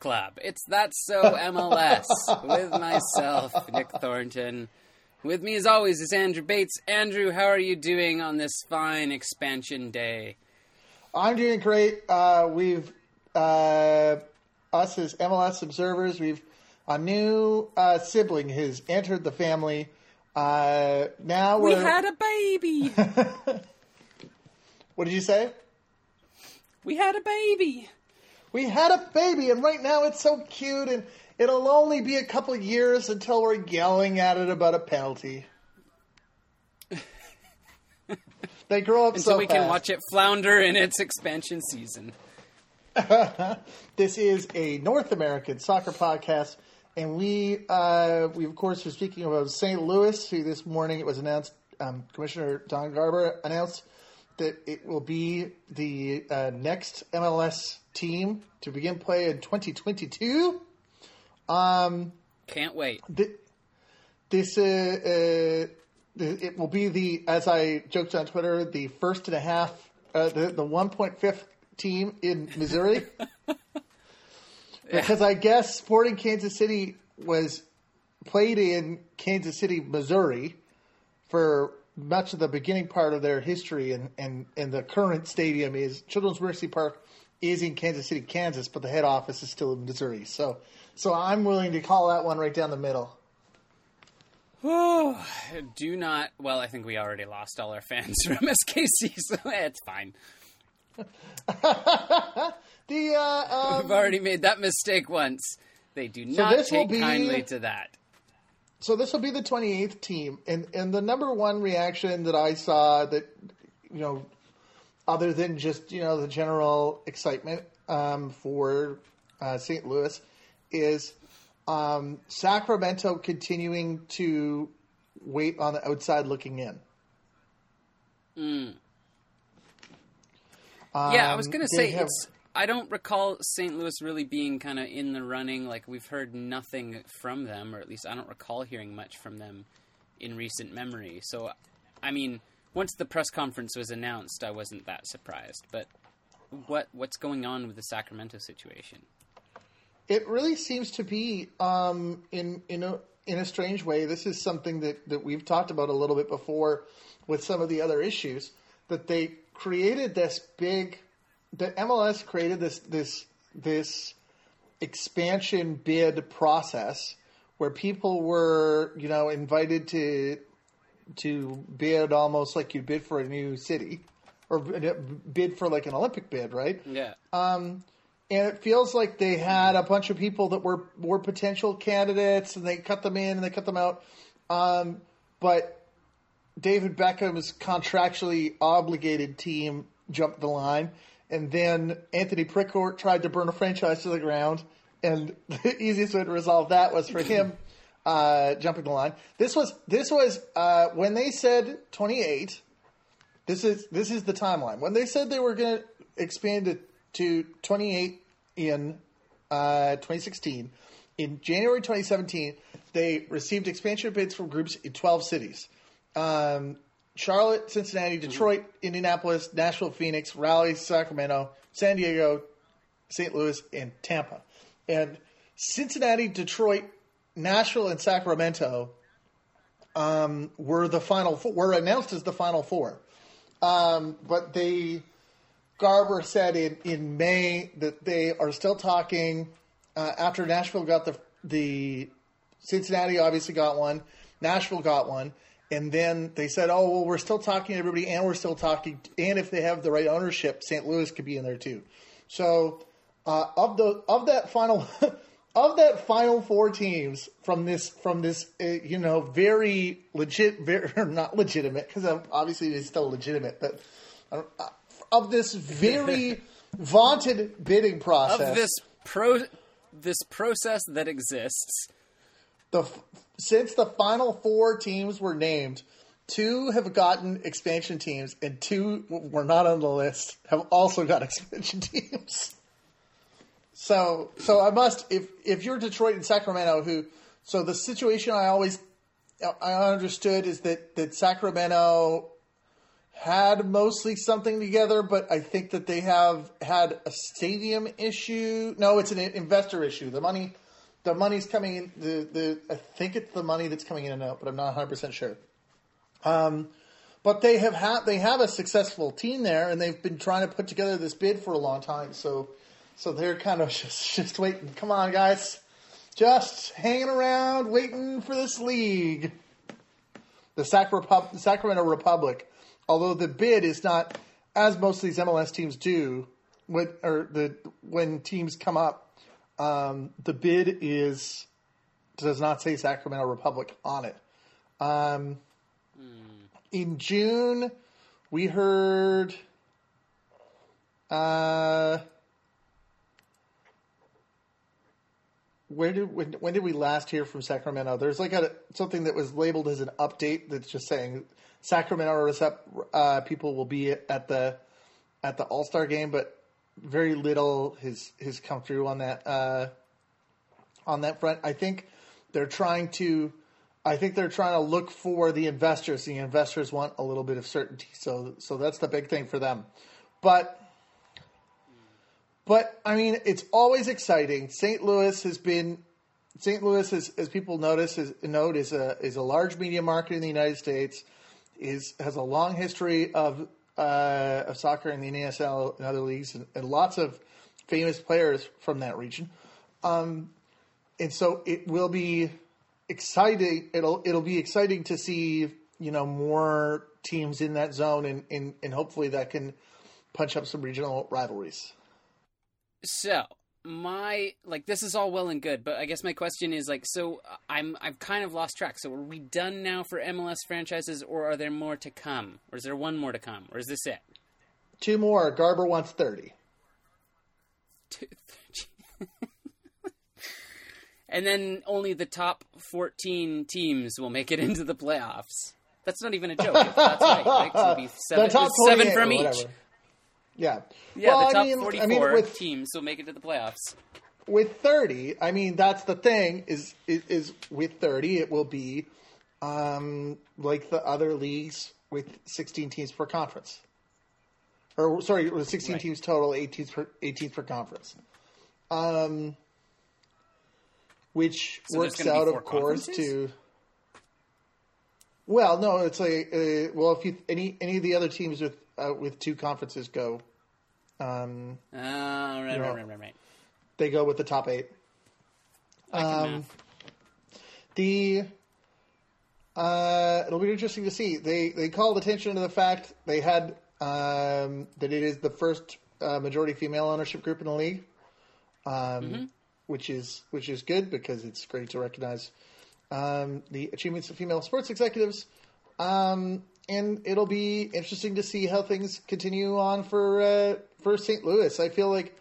Club. It's That So MLS with myself, Nick Thornton. With me, as always, is Andrew Bates. Andrew, how are you doing on this fine expansion day? I'm doing great. Uh, we've uh, us as MLS observers, we've a new uh, sibling has entered the family. Uh, now We we're. had a baby. what did you say? we had a baby. We had a baby, and right now it's so cute, and it'll only be a couple of years until we're yelling at it about a penalty. they grow up Until so we fast. can watch it flounder in its expansion season. This is a North American soccer podcast, and we uh, we of course are speaking about St. Louis, who this morning it was announced. Um, Commissioner Don Garber announced that it will be the uh, next MLS team to begin play in 2022. Um, Can't wait. th- this uh, uh, it will be the as I joked on Twitter the first and a half uh, the the one point fifth team in Missouri because I guess Sporting Kansas City was played in Kansas City, Missouri for much of the beginning part of their history and, and, and the current stadium is Children's Mercy Park is in Kansas City, Kansas, but the head office is still in Missouri. So so I'm willing to call that one right down the middle. Oh, do not. Well, I think we already lost all our fans from SKC, so it's fine. The uh, We've um, already made that mistake once. They do So not take be- kindly to that. so this will be the 28th team, and and the number one reaction that I saw that you know, other than just you know the general excitement um, for uh, St. Louis, is um, Sacramento continuing to wait on the outside looking in. Yeah, I was Um, going to say have- it's. I don't recall St. Louis really being kind of in the running. Like we've heard nothing from them, or at least I don't recall hearing much from them in recent memory. So, I mean, once the press conference was announced, I wasn't that surprised. But what what's going on with the Sacramento situation? It really seems to be um, in in a in a strange way. This is something that, that we've talked about a little bit before with some of the other issues that they created this big. The MLS created this this this expansion bid process where people were you know invited to to bid almost like you bid for a new city or bid for like an Olympic bid, right? Yeah, Um, and it feels like they had a bunch of people that were were potential candidates, and they cut them in and they cut them out. Um, but David Beckham's contractually obligated team jumped the line, and then Anthony Precourt tried to burn a franchise to the ground. And the easiest way to resolve that was for him uh, jumping the line. This was this was uh, when they said twenty eight. This is this is the timeline. When they said they were going to expand it to 28 in uh, 2016, in January 2017, they received expansion bids from groups in 12 cities: um, Charlotte, Cincinnati, Detroit, Indianapolis, Nashville, Phoenix, Raleigh, Sacramento, San Diego, St. Louis, and Tampa. And Cincinnati, Detroit, Nashville, and Sacramento um, were the final four, were announced as the final four. Um, but they Garber said in, in May that they are still talking uh, after Nashville got the the Cincinnati obviously got one, Nashville got one, and then they said, "Oh well, we're still talking to everybody, and we're still talking, and if they have the right ownership, St. Louis could be in there too." So uh, of the of that final of that final four teams from this from this uh, you know very legit very not legitimate because obviously it's still legitimate, but uh, of this very vaunted bidding process of this pro this process that exists. the since the final four teams were named, two have gotten expansion teams, and two were not on the list have also got expansion teams. So, so I must if if you're Detroit and Sacramento, who so the situation I always I understood is that that Sacramento had mostly something together, but I think that they have had a stadium issue. No, it's an investor issue. The money, the money's coming in. The the I think it's the money that's coming in and out, but I'm not 100 percent sure. Um, but they have had they have a successful team there, and they've been trying to put together this bid for a long time. So, so they're kind of just just waiting. Come on, guys, just hanging around, waiting for this league. The Sacramento Republic although the bid is not as most of these MLS teams do when or the when teams come up, um, the bid is does not say Sacramento Republic on it. Um, mm. In June, we heard. Uh, where did when, when did we last hear from Sacramento? There's like a something that was labeled as an update that's just saying Sacramento uh, people will be at the at the All Star game, but very little has has come through on that uh, on that front. I think they're trying to. I think they're trying to look for the investors. The investors want a little bit of certainty, so so that's the big thing for them. But but I mean, it's always exciting. St. Louis has been St. Louis, as, as people notice, is, note is a is a large media market in the United States is has a long history of uh, of soccer in the NASL and other leagues, and, and, lots of famous players from that region. Um, and so it will be exciting. It'll it'll be exciting to see you know more teams in that zone, and and, and hopefully that can punch up some regional rivalries. So my like this is all well and good, but I guess my question is like so I'm I've kind of lost track. So are we done now for MLS franchises or are there more to come? Or is there one more to come? Or is this it? Two more. Garber wants 30. and then only the top 14 teams will make it into the playoffs. That's not even a joke. That's right. right? So seven, seven from each. Yeah. Yeah, well, the top I mean, 44 I mean, with, teams will make it to the playoffs. With 30, I mean, that's the thing is, is, is with 30, it will be um, like the other leagues with 16 teams per conference. Or, sorry, 16 right. teams total, 18 per, 18 per conference. Um, which so works out, of course, to. Well, no, it's like uh, well, if you any any of the other teams with uh, with two conferences go. Um, oh, right, you know, right, right, right, They go with the top eight. Um, the uh, it'll be interesting to see. They they called attention to the fact they had um, that it is the first uh, majority female ownership group in the league, um, mm-hmm. which is which is good because it's great to recognize um, the achievements of female sports executives. Um, and it'll be interesting to see how things continue on for uh, for St. Louis. I feel like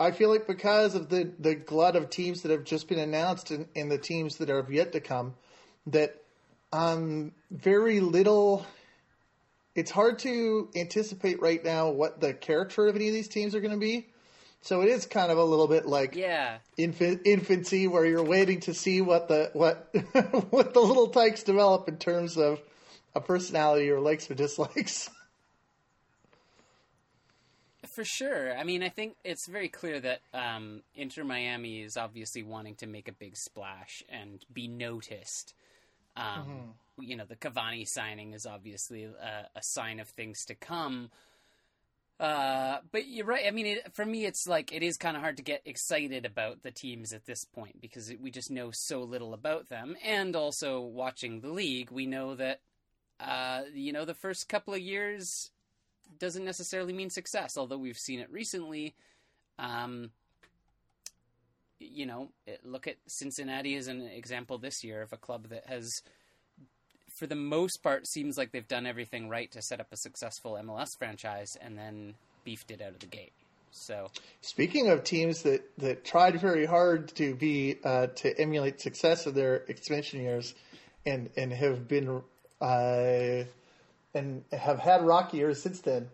I feel like because of the the glut of teams that have just been announced and, and the teams that are yet to come, that um very little. It's hard to anticipate right now what the character of any of these teams are going to be. So it is kind of a little bit like yeah infant, infancy, where you're waiting to see what the what what the little tykes develop in terms of a personality or likes or dislikes. For sure. I mean, I think it's very clear that um, Inter Miami is obviously wanting to make a big splash and be noticed. Um, mm-hmm. You know, the Cavani signing is obviously a, a sign of things to come. Uh, but you're right. I mean, it, for me, it's like it is kind of hard to get excited about the teams at this point because it, we just know so little about them. And also, watching the league, we know that uh, you know, the first couple of years doesn't necessarily mean success, although we've seen it recently. Um, you know, look at Cincinnati as an example this year of a club that has, for the most part, seems like they've done everything right to set up a successful MLS franchise and then beefed it out of the gate. So, speaking of teams that, that tried very hard to be uh, to emulate success of their expansion years, and and have been uh, and have had rocky years since then.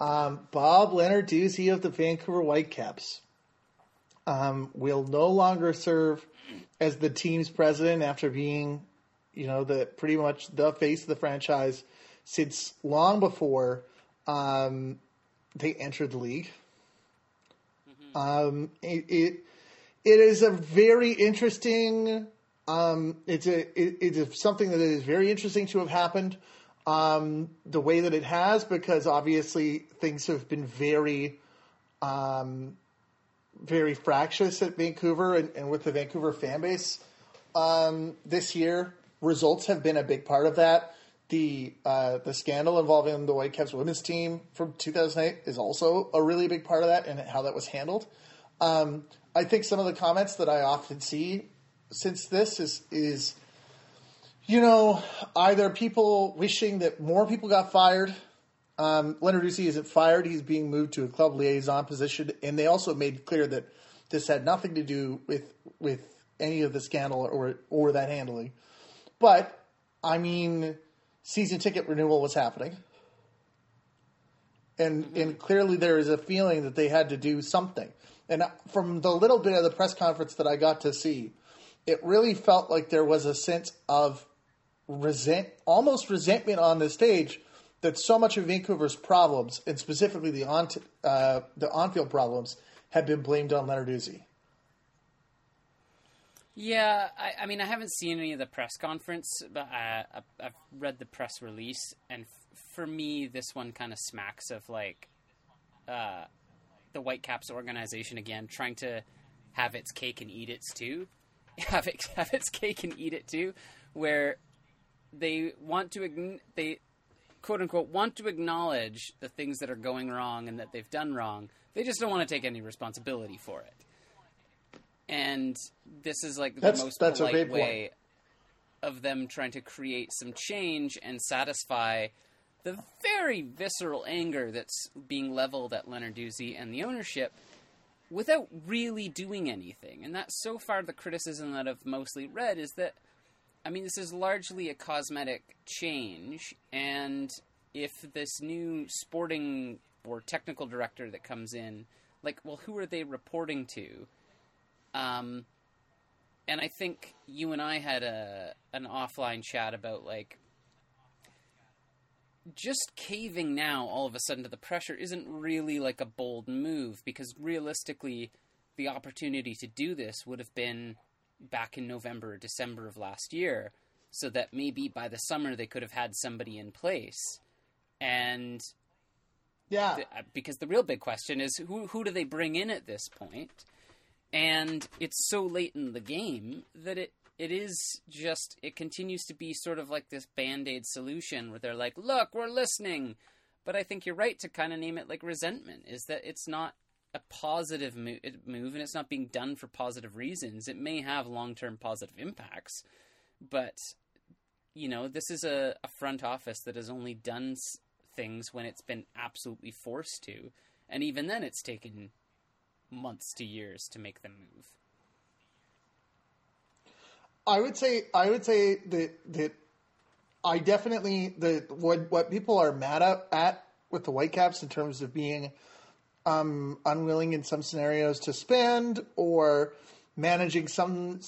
Um, Bob Lenarduzzi of the Vancouver Whitecaps um, will no longer serve as the team's president after being, you know, the pretty much the face of the franchise since long before um, they entered the league. Um, it, it it is a very interesting. Um, it's a it, it is something that is very interesting to have happened um, the way that it has because obviously things have been very um, very fractious at Vancouver and, and with the Vancouver fan base um, this year. Results have been a big part of that. The uh, the scandal involving the Whitecaps women's team from 2008 is also a really big part of that and how that was handled. Um, I think some of the comments that I often see since this is is you know either people wishing that more people got fired. Um, Lenarduzzi isn't fired; he's being moved to a club liaison position, and they also made clear that this had nothing to do with with any of the scandal or or that handling. But I mean, season ticket renewal was happening. And mm-hmm. and clearly there is a feeling that they had to do something. And from the little bit of the press conference that I got to see, it really felt like there was a sense of resent, almost resentment on the stage that so much of Vancouver's problems, and specifically the on uh, the on-field problems, had been blamed on Lenarduzzi. Yeah, I, I, mean, I haven't seen any of the press conference, but uh, I've read the press release, and f- for me, this one kind of smacks of like uh, the Whitecaps organization again, trying to have its cake and eat its too, have it have its cake and eat it too, where they want to they quote unquote want to acknowledge the things that are going wrong and that they've done wrong. They just don't want to take any responsibility for it. And this is like the most that's polite way of them trying to create some change and satisfy the very visceral anger that's being leveled at Lenarduzzi and the ownership without really doing anything. And that's so far the criticism that I've mostly read is that, I mean, this is largely a cosmetic change, and if this new sporting or technical director that comes in, like, well, who are they reporting to? Um, and I think you and I had a an offline chat about like just caving now all of a sudden to the pressure isn't really like a bold move because realistically the opportunity to do this would have been back in November or December of last year so that maybe by the summer they could have had somebody in place. And yeah. th- uh, because the real big question is who who do they bring in at this point and it's so late in the game that it it is just it continues to be sort of like this band-aid solution where they're like look we're listening. But i think you're right to kind of name it like resentment is that it's not a positive move and it's not being done for positive reasons. It may have long-term positive impacts but you know this is a, a front office that has only done things when it's been absolutely forced to. And even then it's taken months to years to make them move. I would say I would say that that I definitely the what what people are mad at, at with the Whitecaps in terms of being um, unwilling in some scenarios to spend or managing some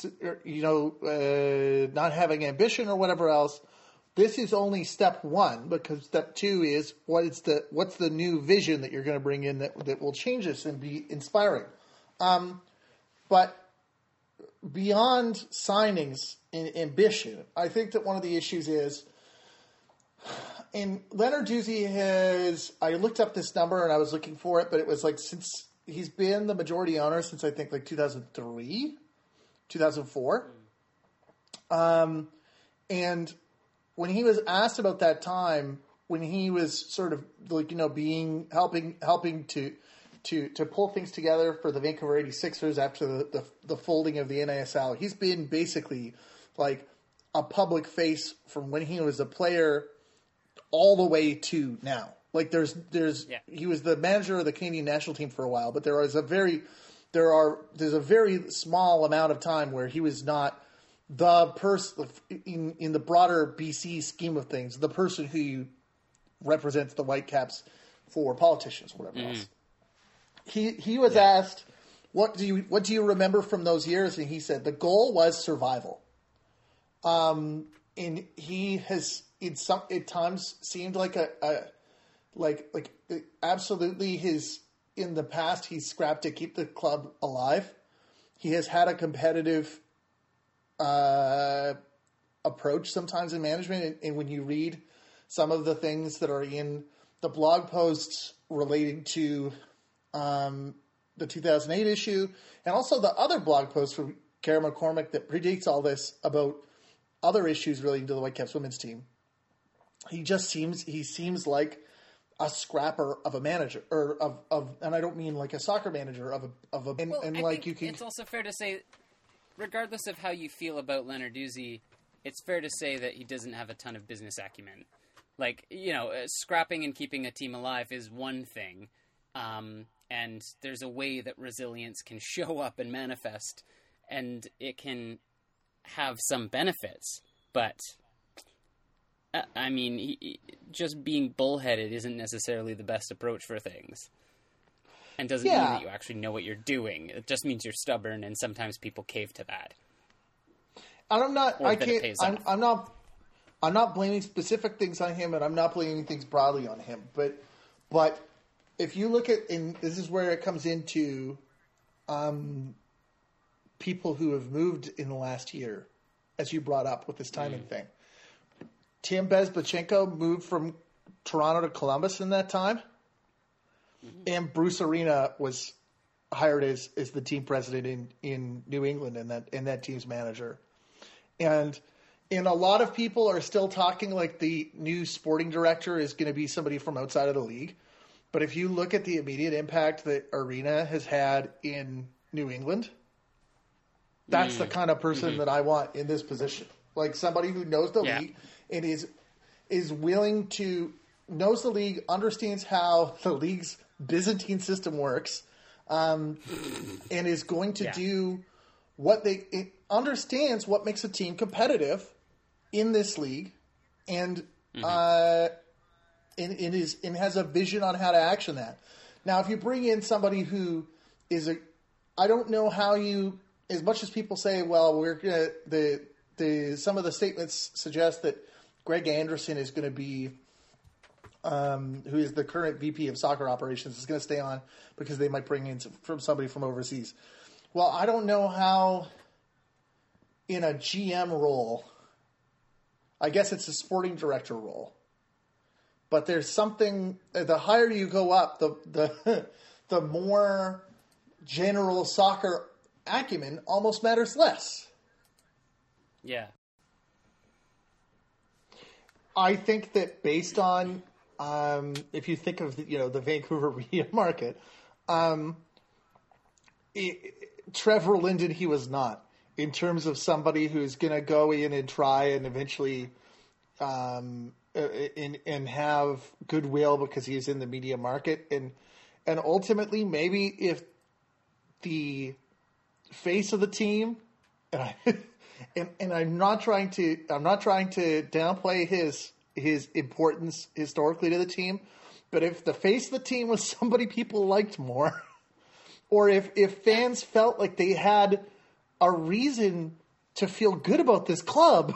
you know uh, not having ambition or whatever else this is only step one because step two is what is the what's the new vision that you're going to bring in that that will change this and be inspiring. Um, but beyond signings and ambition, I think that one of the issues is. And Lenarduzzi has. I looked up this number and I was looking for it, but it was like since he's been the majority owner since I think like 2003, 2004. Um, and when he was asked about that time when he was sort of like you know being helping helping to to to pull things together for the Vancouver 86ers after the, the, the folding of the NASL. He's been basically like a public face from when he was a player all the way to now. Like there's there's yeah. he was the manager of the Canadian national team for a while, but there was a very there are there's a very small amount of time where he was not the person in in the broader BC scheme of things, the person who represents the Whitecaps for politicians or whatever mm. else. He he was yeah. asked, "What do you what do you remember from those years?" And he said the goal was survival. Um, and he has in some at times seemed like a, a like like absolutely his in the past he's scrapped to keep the club alive. He has had a competitive uh, approach sometimes in management, and, and when you read some of the things that are in the blog posts relating to um, the 2008 issue, and also the other blog posts from Kara McCormick that predates all this about other issues relating to the Whitecaps women's team. He just seems he seems like a scrapper of a manager or of, of and I don't mean like a soccer manager of a of a and, Well, and like you can It's also fair to say, regardless of how you feel about Leonard Leonarduzzi, it's fair to say that he doesn't have a ton of business acumen. Like you know, uh, scrapping and keeping a team alive is one thing, um, and there's a way that resilience can show up and manifest, and it can have some benefits. But uh, I mean, he- just being bullheaded isn't necessarily the best approach for things and doesn't mean that you actually know what you're doing. It just means you're stubborn, and sometimes people cave to that. And I'm not. Or I can't. I'm. I'm not. I'm not blaming specific things on him, and I'm not blaming things broadly on him. But, but if you look at, and this is where it comes into, um, people who have moved in the last year, as you brought up with this timing Mm. thing. Tim Bezbatchenko moved from Toronto to Columbus in that time. Mm-hmm. and Bruce Arena was hired as as the team president in in New England and that and that team's manager. And and a lot of people are still talking like the new sporting director is going to be somebody from outside of the league. But if you look at the immediate impact that Arena has had in New England, that's the mm-hmm. kind of person mm-hmm. that I want in this position. Like somebody who knows the Yeah. league and is is willing to knows the league, understands how the league's Byzantine system works, um, and is going to Yeah. do what they it understands what makes a team competitive in this league, and uh, and, and is and has a vision on how to action that. Now, if you bring in somebody who is a, I don't know how you, as much as people say, well, we're gonna the the some of the statements suggest that Greg Anderson is going to be um, who is the current VP of soccer operations, is going to stay on because they might bring in some, from somebody from overseas. Well, I don't know how in a GM role. I guess it's a sporting director role, but there's something. The higher you go up, the the the more general soccer acumen almost matters less. Yeah. I think that based on um, if you think of the, you know the Vancouver media market, um, it, Trevor Linden he was not. In terms of somebody who's going to go in and try and eventually um, and and have goodwill because he's in the media market and and ultimately maybe if the face of the team and I and, and I'm not trying to I'm not trying to downplay his his importance historically to the team, but if the face of the team was somebody people liked more, or if if fans felt like they had a reason to feel good about this club,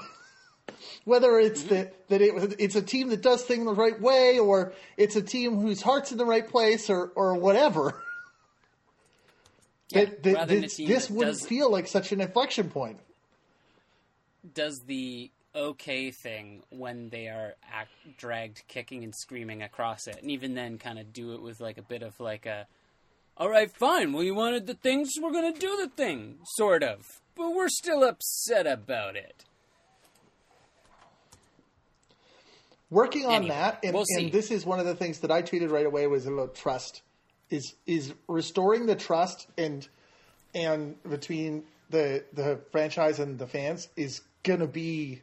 whether it's mm-hmm. that that it was it's a team that does things the right way, or it's a team whose heart's in the right place, or or whatever. Yeah, that, that this, wouldn't does- feel like such an inflection point. Does the okay thing when they are act, dragged kicking and screaming across it, and even then, kind of do it with like a bit of like a, all right, fine. Well, you wanted the things, we're gonna do the thing, sort of, but we're still upset about it. working on Anyway, that and, we'll and this is one of the things that i tweeted right away was about trust is is restoring the trust and and between the the franchise and the fans is going to be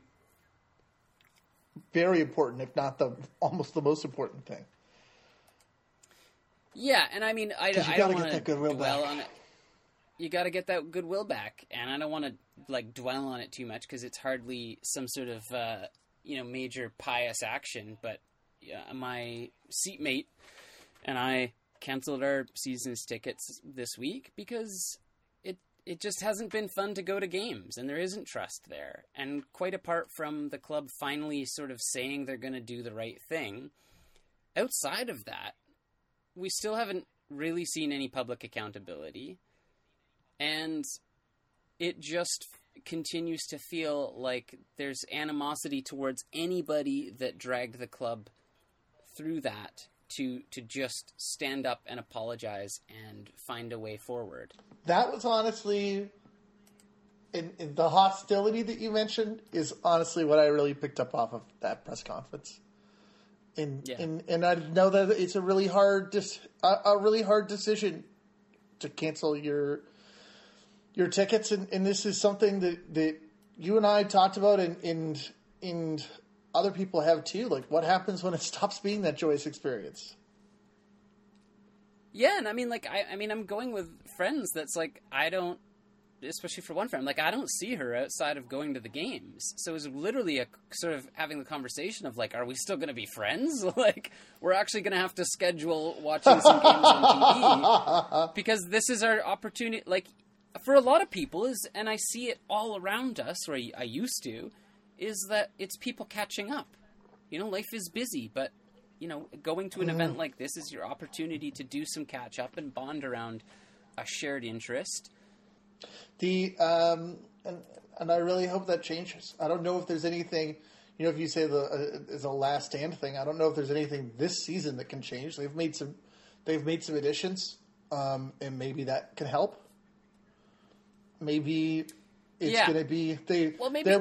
very important if not the almost the most important thing Yeah, and I mean, I, I gotta don't want to dwell back. on it. You got to get that goodwill back, and I don't want to like dwell on it too much because it's hardly some sort of uh, you know major pious action. But yeah, my seatmate and I canceled our season's tickets this week because it just hasn't been fun to go to games, and there isn't trust there. And quite apart from the club finally sort of saying they're going to do the right thing, outside of that, we still haven't really seen any public accountability. And it just continues to feel like there's animosity towards anybody that dragged the club through that to to just stand up and apologize and find a way forward. That was honestly in, in the hostility that you mentioned is honestly what I really picked up off of that press conference. And Yeah. and, and I know that it's a really hard dis, a, a really hard decision to cancel your your tickets and, and this is something that, that you and I talked about and, and and other people have too. Like what happens when it stops being that joyous experience? Yeah, and I mean, like, I, I mean, I'm going with friends. That's like, I don't, especially for one friend, like, I don't see her outside of going to the games. So it was literally a sort of having the conversation of like, are we still going to be friends? like, we're actually going to have to schedule watching some games on TV because this is our opportunity. Like, for a lot of people, is and I see it all around us, or I, I used to, is that it's people catching up. You know, life is busy, but you know, going to an event like this is your opportunity to do some catch up and bond around a shared interest. The um, and and I really hope that changes. I don't know if there's anything, you know, if you say the uh, is a last stand thing. I don't know if there's anything this season that can change. They've made some, they've made some additions, um, and maybe that can help. Maybe it's Yeah. going to be they. Well, maybe-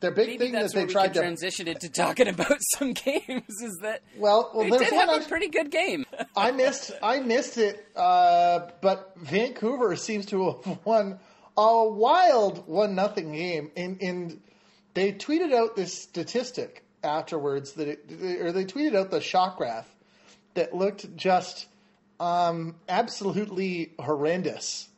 their big Maybe thing that they tried to transition into talking about some games. Is that well, well they did have I- a pretty good game. I missed I missed it, uh, but Vancouver seems to have won a wild one nothing game, and, and they tweeted out this statistic afterwards that it, or they tweeted out the shot graph that looked just um, absolutely horrendous.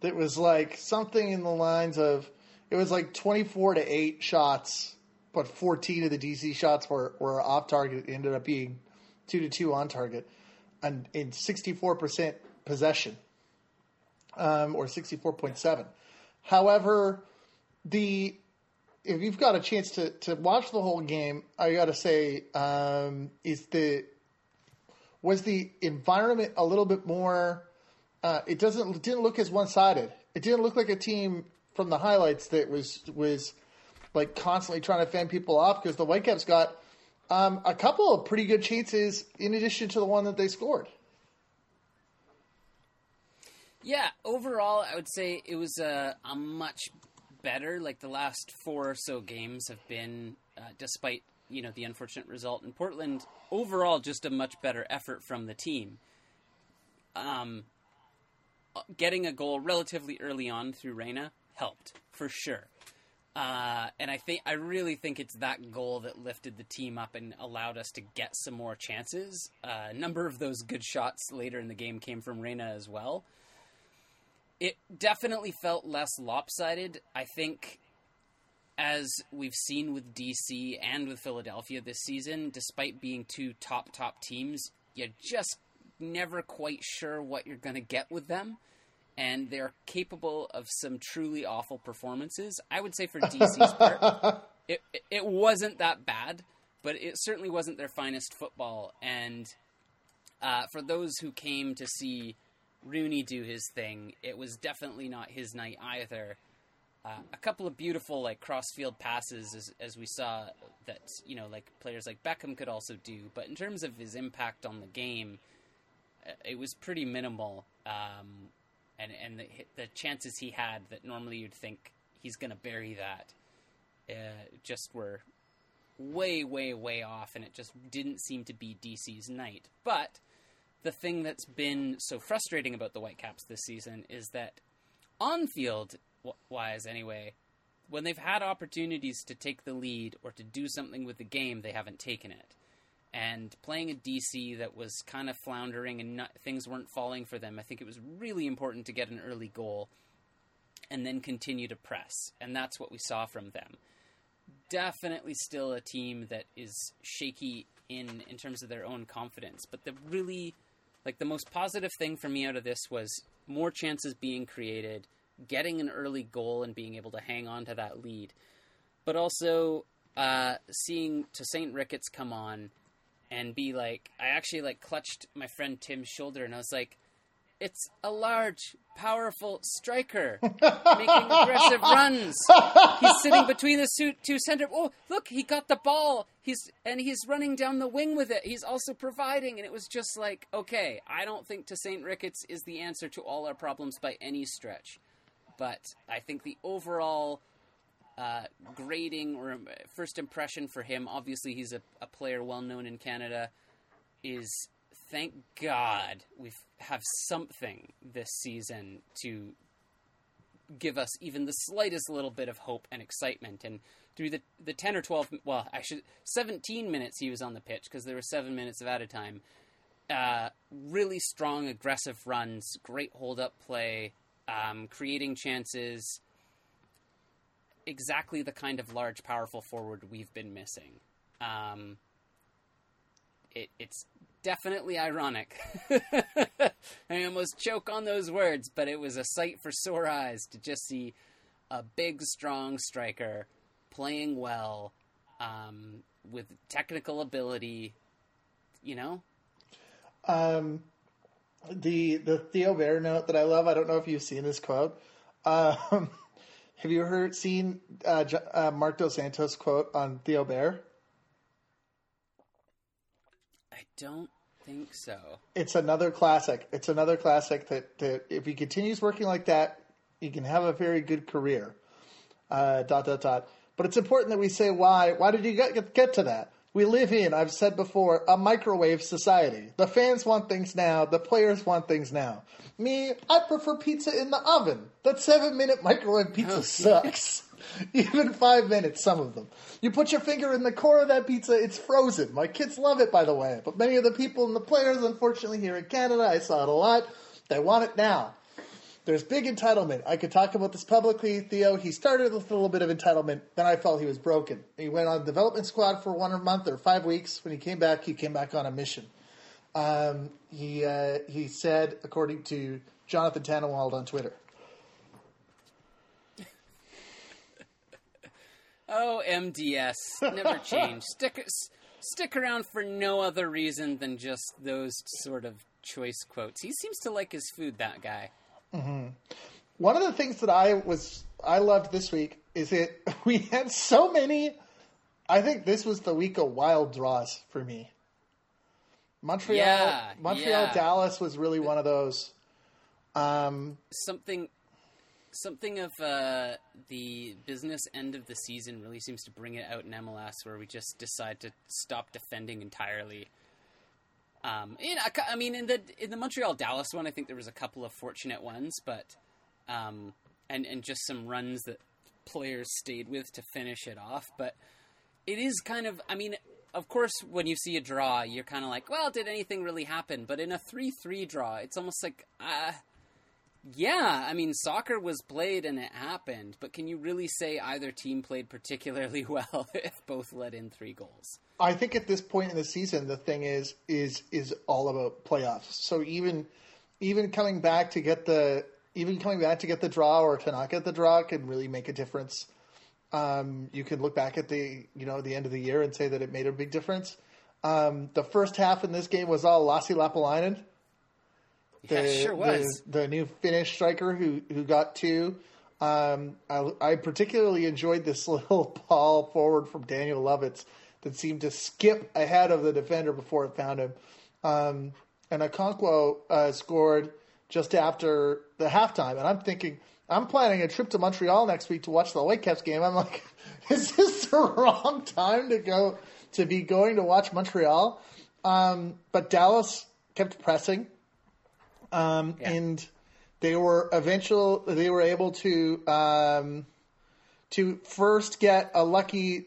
That was like something in the lines of it was like twenty four to eight shots, but fourteen of the DC shots were, were off target. It ended up being two to two on target, and in sixty four percent possession, um, or sixty four point seven. However, the if you've got a chance to, to watch the whole game, I got to say, um, is the was the environment a little bit more? Uh, it doesn't it didn't look as one sided. It didn't look like a team from the highlights that was was like constantly trying to fan people off because the Whitecaps got um, a couple of pretty good chances in addition to the one that they scored. Yeah, overall, I would say it was a, a much better. Like the last four or so games have been, uh, despite you know the unfortunate result in Portland. Overall, just a much better effort from the team. Um, getting a goal relatively early on through Reyna helped for sure. Uh, and I think I really think it's that goal that lifted the team up and allowed us to get some more chances. Uh, a number of those good shots later in the game came from Reyna as well. It definitely felt less lopsided. I think, as we've seen with DC and with Philadelphia this season, despite being two top top teams, you're just never quite sure what you're going to get with them and they're capable of some truly awful performances. I would say for DC's part, it, it- wasn't that bad, but it certainly wasn't their finest football. And uh, for those who came to see Rooney do his thing, it was definitely not his night either. Uh, a couple of beautiful like crossfield passes, as, as we saw that you know like players like Beckham could also do. But in terms of his impact on the game, uh, it was pretty minimal. Um, and and the, the chances he had that normally you'd think he's going to bury that uh, just were way, way, way off, and it just didn't seem to be DC's night. But the thing that's been so frustrating about the Whitecaps this season is that on field wise, anyway, when they've had opportunities to take the lead or to do something with the game, they haven't taken it. And playing a DC that was kind of floundering and not, things weren't falling for them, I think it was really important to get an early goal and then continue to press. And that's what we saw from them. Definitely still a team that is shaky in in terms of their own confidence, but the really like the most positive thing for me out of this was more chances being created, getting an early goal and being able to hang on to that lead, but also uh, seeing Tosaint Ricketts come on and be like, I actually like clutched my friend Tim's shoulder and I was like, it's a large, powerful striker making aggressive runs. He's sitting between the two center. Oh, look, he got the ball. He's and he's running down the wing with it. He's also providing, and it was just like, okay, I don't think Tosaint Ricketts is the answer to all our problems by any stretch, but I think the overall uh, grading or um, first impression for him, obviously he's a, a player well known in Canada, is thank God we have something this season to give us even the slightest little bit of hope and excitement. And through the the ten or twelve, well, actually seventeen minutes he was on the pitch because there were seven minutes of added time. Uh, really strong, aggressive runs, great hold up play, um, creating chances. Exactly the kind of large, powerful forward we've been missing. Um, it, it's definitely ironic. I almost choke on those words, but it was a sight for sore eyes to just see a big, strong striker playing well um, with technical ability. You know. Um, the the Theo Bair note that I love. I don't know if you've seen this quote. Um, have you heard seen uh, uh, Marc Dos Santos quote on Theo Bair? I don't think so. It's another classic. It's another classic that, that if he continues working like that, he can have a very good career. Uh, dot dot dot. But it's important that we say why. Why did you get, get to that? We live in, I've said before, a microwave society. The fans want things now. The players want things now. Me, I prefer pizza in the oven. That seven minute microwave pizza oh, sucks. Even five minutes, some of them. You put your finger in the core of that pizza, it's frozen. My kids love it, by the way. But many of the people and the players, unfortunately, here in Canada, I saw it a lot, they want it now. There's big entitlement. I could talk about this publicly, Theo. He started with a little bit of entitlement, then I felt he was broken. He went on development squad for one month or five weeks. When he came back, he came back on a mission. Um, he uh, he said, according to Jonathan Tannenwald on Twitter, Oh, MDS. Never change. Stick, stick around for no other reason than just those sort of choice quotes. He seems to like his food, that guy. Mm-hmm. One of the things that I was I loved this week is it we had so many. I think this was the week of wild draws for me. Montreal, yeah, Montreal, yeah. Dallas was really one of those. Um, something something of uh, the business end of the season really seems to bring it out in MLS, where we just decide to stop defending entirely. Um, in, I mean, in the in the Montreal Dallas one, I think there was a couple of fortunate ones, but um, and and just some runs that players stayed with to finish it off. But it is kind of, I mean, of course, when you see a draw, you're kind of like, well, did anything really happen? But in a three-three draw, it's almost like, uh, yeah, I mean, soccer was played and it happened, but can you really say either team played particularly well if both let in three goals? I think at this point in the season, the thing is is is all about playoffs. So even even coming back to get the even coming back to get the draw or to not get the draw can really make a difference. Um, you can look back at the you know the end of the year and say that it made a big difference. Um, the first half in this game was all Lassi Lappalainen the, yeah, sure was. The, the, new Finnish striker who who got two. Um, I, I, particularly enjoyed this little ball forward from Daniel Lovitz that seemed to skip ahead of the defender before it found him. Um, and Okwonkwo uh, scored just after the halftime, and I'm thinking I'm planning a trip to Montreal next week to watch the Whitecaps game. I'm like, is this the wrong time to go to be going to watch Montreal? Um, but Dallas kept pressing um, yeah. and they were eventual. They were able to um, to first get a lucky,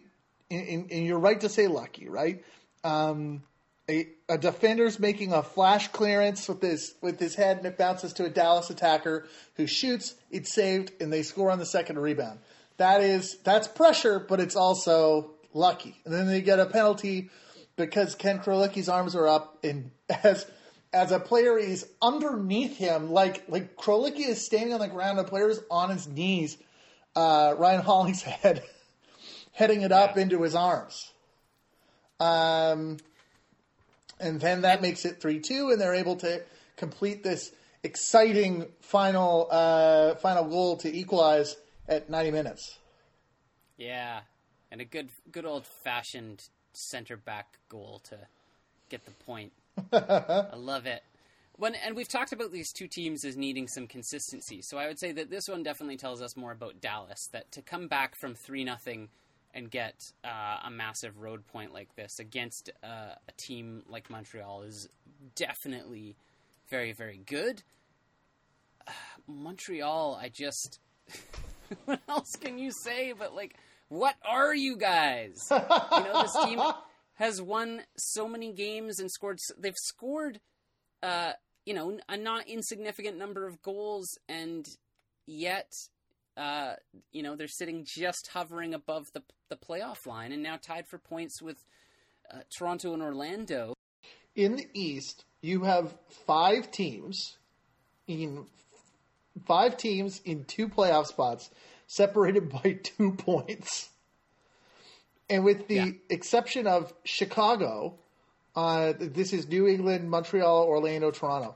and, and you're right to say lucky, right? Um, a, a, defender's making a flash clearance with his with his head, and it bounces to a Dallas attacker who shoots. It's saved, and they score on the second rebound. That is that's pressure, but it's also lucky. And then they get a penalty because Ken Krolicki's arms are up, and as as a player is underneath him, like like Krolicki is standing on the ground, the player is on his knees. Uh, Ryan Hollingshead heading it up Yeah. into his arms. Um, and then that makes it three two, and they're able to complete this exciting final uh, final goal to equalize at ninety minutes. Yeah, and a good good old fashioned center back goal to get the point. I love it. When and we've talked about these two teams as needing some consistency. So I would say that this one definitely tells us more about Dallas. That to come back from three nothing and get uh, a massive road point like this against uh, a team like Montreal is definitely very very good. Montreal, I just what else can you say but like what are you guys? you know this team has won so many games and scored they've scored uh you know a not insignificant number of goals and yet uh you know they're sitting just hovering above the the playoff line and now tied for points with uh, Toronto and Orlando. In the East, you have five teams in five teams in two playoff spots, separated by two points. And with the Yeah. exception of Chicago, uh, this is New England, Montreal, Orlando, Toronto.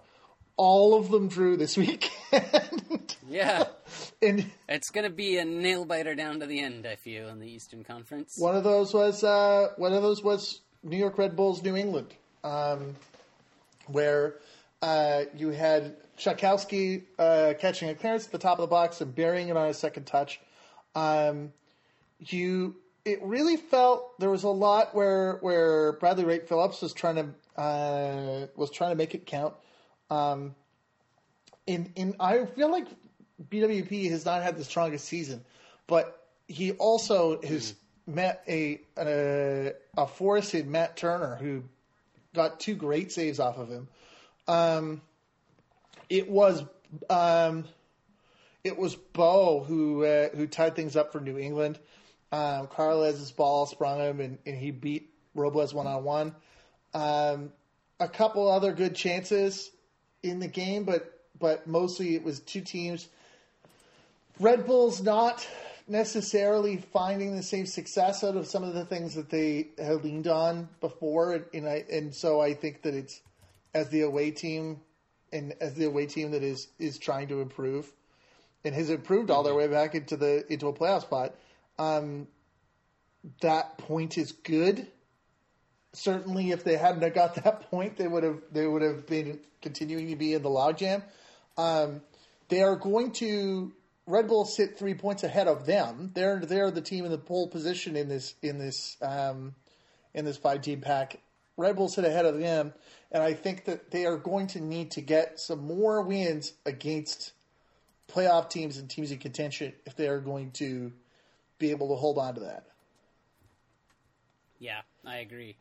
All of them drew this weekend. Yeah. and It's going to be a nail biter down to the end, I feel, in the Eastern Conference. One of those was uh, one of those was New York Red Bulls, New England, um, where uh, you had Tchaikovsky uh, catching a clearance at the top of the box and burying it on a second touch. Um, you, it really felt there was a lot where where Bradley Wright Phillips was trying to uh, was trying to make it count. Um, in in I feel like BWP has not had the strongest season, but he also has met a a, a force in Matt Turner who got two great saves off of him. Um, it was um, it was Bou who uh, who tied things up for New England. Um, ball sprung him and, and he beat Robles one on one. A couple other good chances in the game, but but mostly it was two teams. Red Bull's not necessarily finding the same success out of some of the things that they had leaned on before, and, and I and so I think that it's as the away team and as the away team that is is trying to improve and has improved all their way back into the into a playoff spot. Um, that point is good. Certainly, if they hadn't got that point, they would have they would have been continuing to be in the logjam. Um, they are going to Red Bull sit three points ahead of them. They're they're the team in the pole position in this in this um, in this five team pack. Red Bull sit ahead of them, and I think that they are going to need to get some more wins against playoff teams and teams in contention if they are going to be able to hold on to that. Yeah, I agree.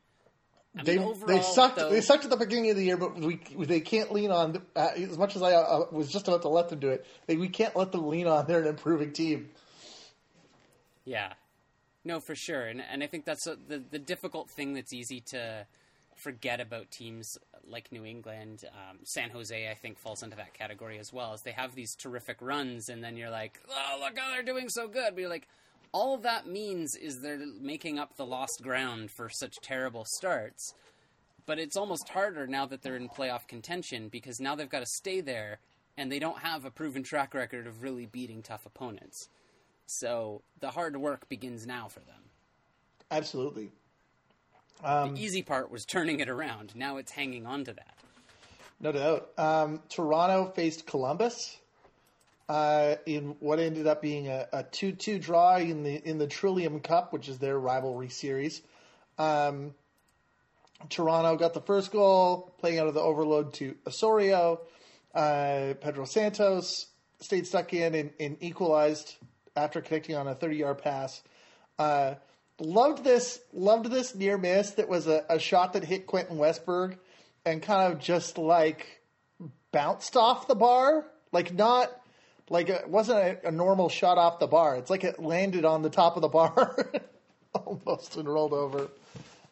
I They mean, they sucked. though- They sucked at the beginning of the year, but we they can't lean on uh, as much as I uh, was just about to let them do it. They, we can't let them lean on they're an improving team. Yeah, no, for sure, and and I think that's a, the the difficult thing that's easy to forget about teams like New England, um, San Jose. I think falls into that category as well. As they have these terrific runs, and then you're like, oh look how they're doing so good. But you're like, all that means is they're making up the lost ground for such terrible starts. But it's almost harder now that they're in playoff contention because now they've got to stay there, and they don't have a proven track record of really beating tough opponents. So the hard work begins now for them. Absolutely. the easy part was turning it around. Now it's hanging on to that. No doubt. Um, Toronto faced Columbus uh, in what ended up being a, a two-two draw in the in the Trillium Cup, which is their rivalry series. Um, Toronto got the first goal, playing out of the overload to Osorio. Uh, Pedro Santos stayed stuck in and, and equalized after connecting on a 30-yard pass. Uh, loved this loved this near miss that was a, a shot that hit Quentin Westberg and kind of just like bounced off the bar like not like it wasn't a, a normal shot off the bar it's like it landed on the top of the bar almost and rolled over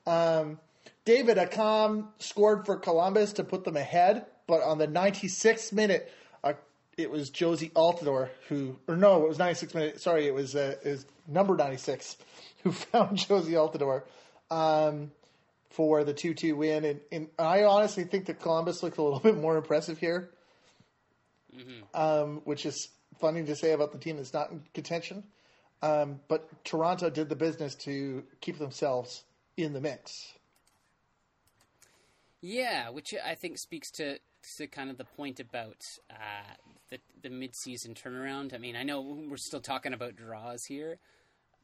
um, David Accam scored for Columbus to put them ahead, but on the 96th minute, uh, it was Jozy Altidore who, or no, it was 96 minutes. Sorry, it was uh, it was number 96 who found Jozy Altidore um, for the 2-2 win. And, and I honestly think that Columbus looked a little bit more impressive here, um, which is funny to say about the team that's not in contention. Um, but Toronto did the business to keep themselves in the mix. Yeah, which I think speaks to to kind of the point about uh, the the mid season turnaround. I mean, I know we're still talking about draws here,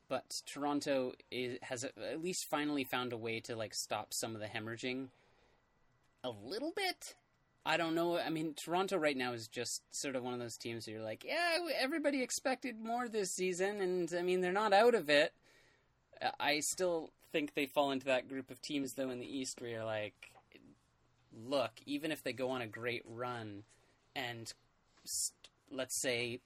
but Toronto is, has at least finally found a way to like stop some of the hemorrhaging a little bit. I don't know. I mean, Toronto right now is just sort of one of those teams where you're like, yeah, everybody expected more this season, and I mean, they're not out of it. I still think they fall into that group of teams, though, in the East where you're like, look, even if they go on a great run and let's say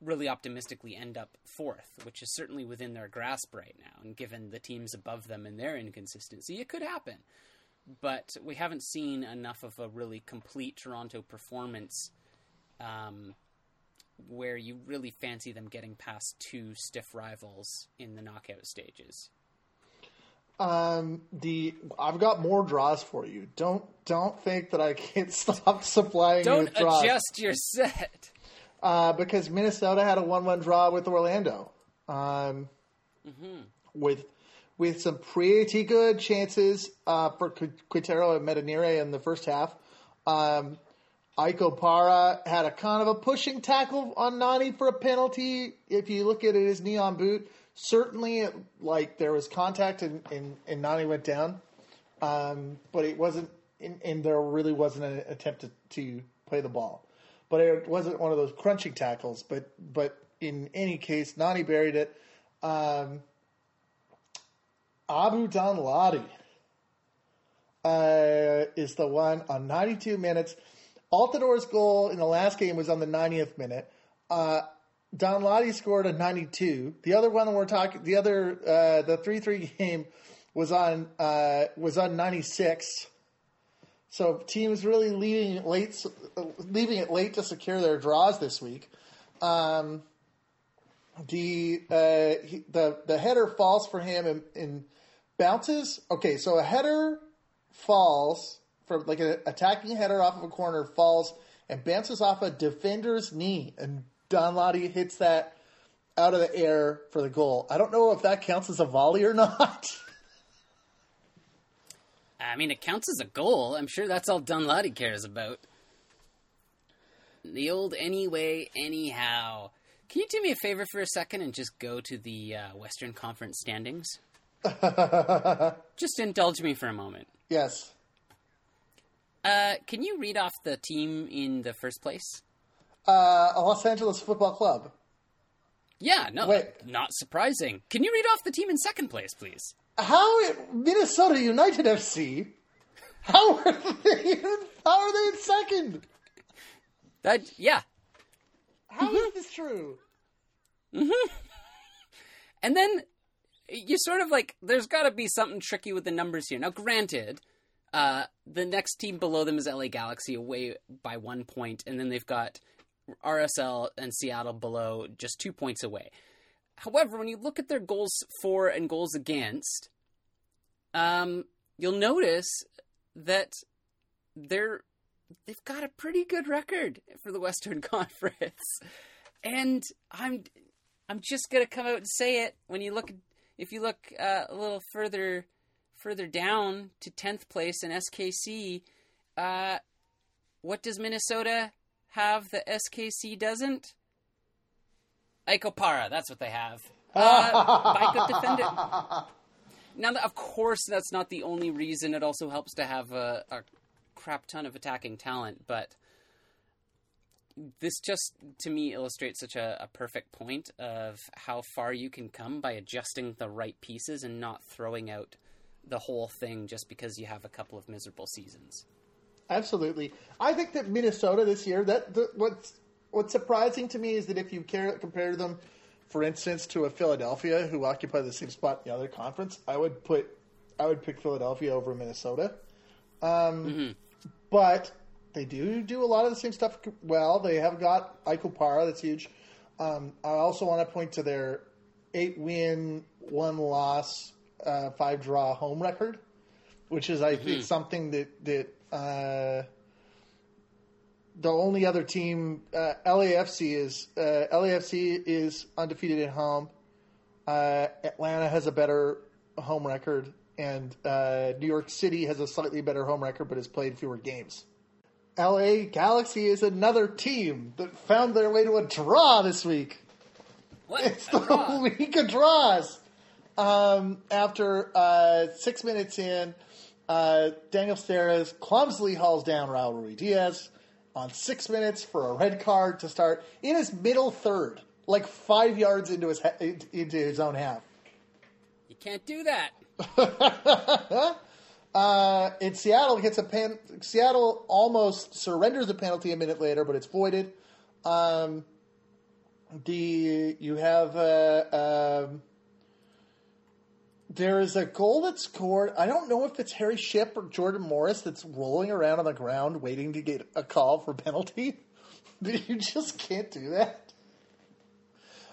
really optimistically end up fourth, which is certainly within their grasp right now, and given the teams above them and their inconsistency, it could happen. But we haven't seen enough of a really complete Toronto performance um, where you really fancy them getting past two stiff rivals in the knockout stages. Um, the I've got more draws for you. Don't don't think that I can't stop supplying don't you with draws. adjust your set. Uh, because Minnesota had a one-one draw with Orlando, um, mm-hmm. with with some pretty good chances uh, for Quintero and Metanire in the first half. Um, Ike Opara had a kind of a pushing tackle on Nani for a penalty. If you look at it, his knee on boot certainly it, like there was contact and, and, and Nani went down, um, but it wasn't, and, and, there really wasn't an attempt to, to play the ball. But it wasn't one of those crunching tackles. But but in any case, Nani buried it. Um, Abu Danladi uh, is the one on 92 minutes. Altidore's goal in the last game was on the 90th minute. Uh, Danladi scored a 92. The other one we're talking, the other, uh, the 3-3 game was on, uh, was on 96. So teams really leaving it late, leaving it late to secure their draws this week. Um, the, uh, he, the, the header falls for him and, and bounces. Okay. So a header falls from like an attacking header off of a corner falls and bounces off a defender's knee and Danladi hits that out of the air for the goal. I don't know if that counts as a volley or not. I mean, it counts as a goal. I'm sure that's all Danladi cares about. The old anyway, anyhow. Can you do me a favor for a second and just go to the uh, Western Conference standings? just indulge me for a moment. Yes. Uh, can you read off the team in the first place? uh, Los Angeles Football Club. Yeah, no, Wait. not surprising. Can you read off the team in second place, please? How Minnesota United FC? How are they? How are they in second? That yeah. How mm-hmm. is this true? Mm-hmm. And then you sort of like there's got to be something tricky with the numbers here. Now, granted, uh, the next team below them is LA Galaxy away by one point, and then they've got RSL and Seattle below, just two points away. However, when you look at their goals for and goals against, um, you'll notice that they're they've got a pretty good record for the Western Conference, and I'm I'm just gonna come out and say it. When you look, if you look uh, a little further further down to tenth place in SKC, uh, what does Minnesota have the SKC doesn't? Ike Opara, that's what they have. Uh, defendant. Now, of course, that's not the only reason. It also helps to have a, a crap ton of attacking talent, but this just to me illustrates such a, a, perfect point of how far you can come by adjusting the right pieces and not throwing out the whole thing just because you have a couple of miserable seasons. Absolutely. I think that Minnesota this year, that the, what's what's surprising to me is that if you care, compare them, for instance, to a Philadelphia who occupy the same spot in the other conference, I would put I would pick Philadelphia over Minnesota. Um, But they do do a lot of the same stuff well. They have got Ike that's huge. Um, I also want to point to their eight win, one loss, uh, five draw home record, which is, I think, something that that uh, the only other team, uh, LAFC is uh, LAFC is undefeated at home. Uh, Atlanta has a better home record, and uh, New York City has a slightly better home record, but has played fewer games. LA Galaxy is another team that found their way to a draw this week. What? It's A the draw. week of draws. Um, after uh, six minutes in, uh, Daniel Steres clumsily hauls down Raul Ruidíaz on six minutes for a red card to start in his middle third, like five yards into his ha- into his own half. You can't do that. Uh, in Seattle gets a pen. Seattle almost surrenders a penalty a minute later, but it's voided. Um, the you have uh, um, there is a goal that's scored. I don't know if it's Harry Shipp or Jordan Morris that's rolling around on the ground waiting to get a call for penalty. you just can't do that.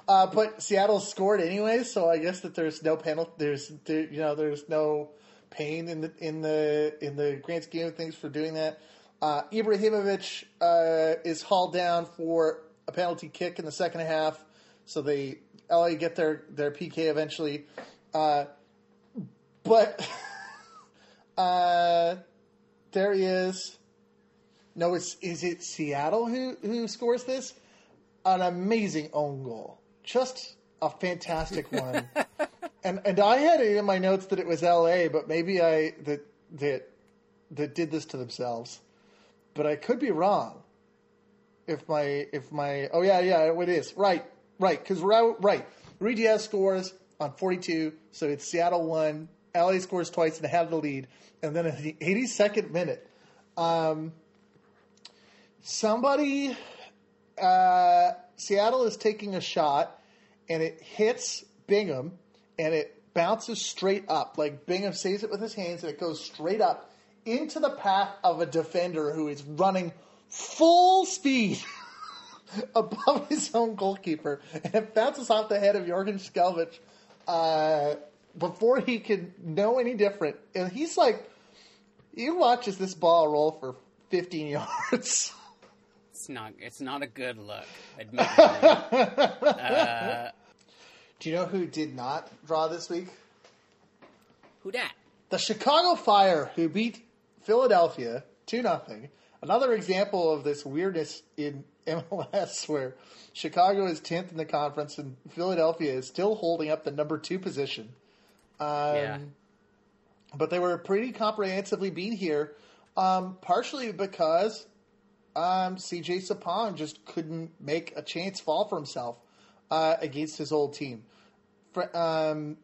Uh, but Seattle scored anyway, so I guess that there's no penalty. There's there, you know there's no pain in the in the in the grand scheme of things for doing that. Uh, Ibrahimovic uh, is hauled down for a penalty kick in the second half, so they LA get their their PK eventually. Uh, but uh, there he is. No, it's is it Seattle who who scores this? An amazing own goal, just a fantastic one. and and I had it in my notes that it was L.A., but maybe I that that that did this to themselves. But I could be wrong. If my if my oh yeah yeah it is right right because right Ruidíaz scores on forty two, so it's Seattle one. LA scores twice and have the lead, and then at the eighty second minute, um, somebody uh, Seattle is taking a shot, and it hits Bingham, and it bounces straight up. Like Bingham saves it with his hands, and it goes straight up into the path of a defender who is running full speed above his own goalkeeper, and it bounces off the head of Jorgen Skjelvik uh, before he can know any different. And he's like, he watches this ball roll for 15 yards. It's not. It's not a good look. Admittedly. uh, Do you know who did not draw this week? who dat? The Chicago Fire, who beat Philadelphia 2 0. Another example of this weirdness in MLS where Chicago is 10th in the conference and Philadelphia is still holding up the number two position. Um, Yeah. But they were pretty comprehensively beat here, um, partially because um, CJ Sapong just couldn't make a chance fall for himself uh, against his old team. Fr- um,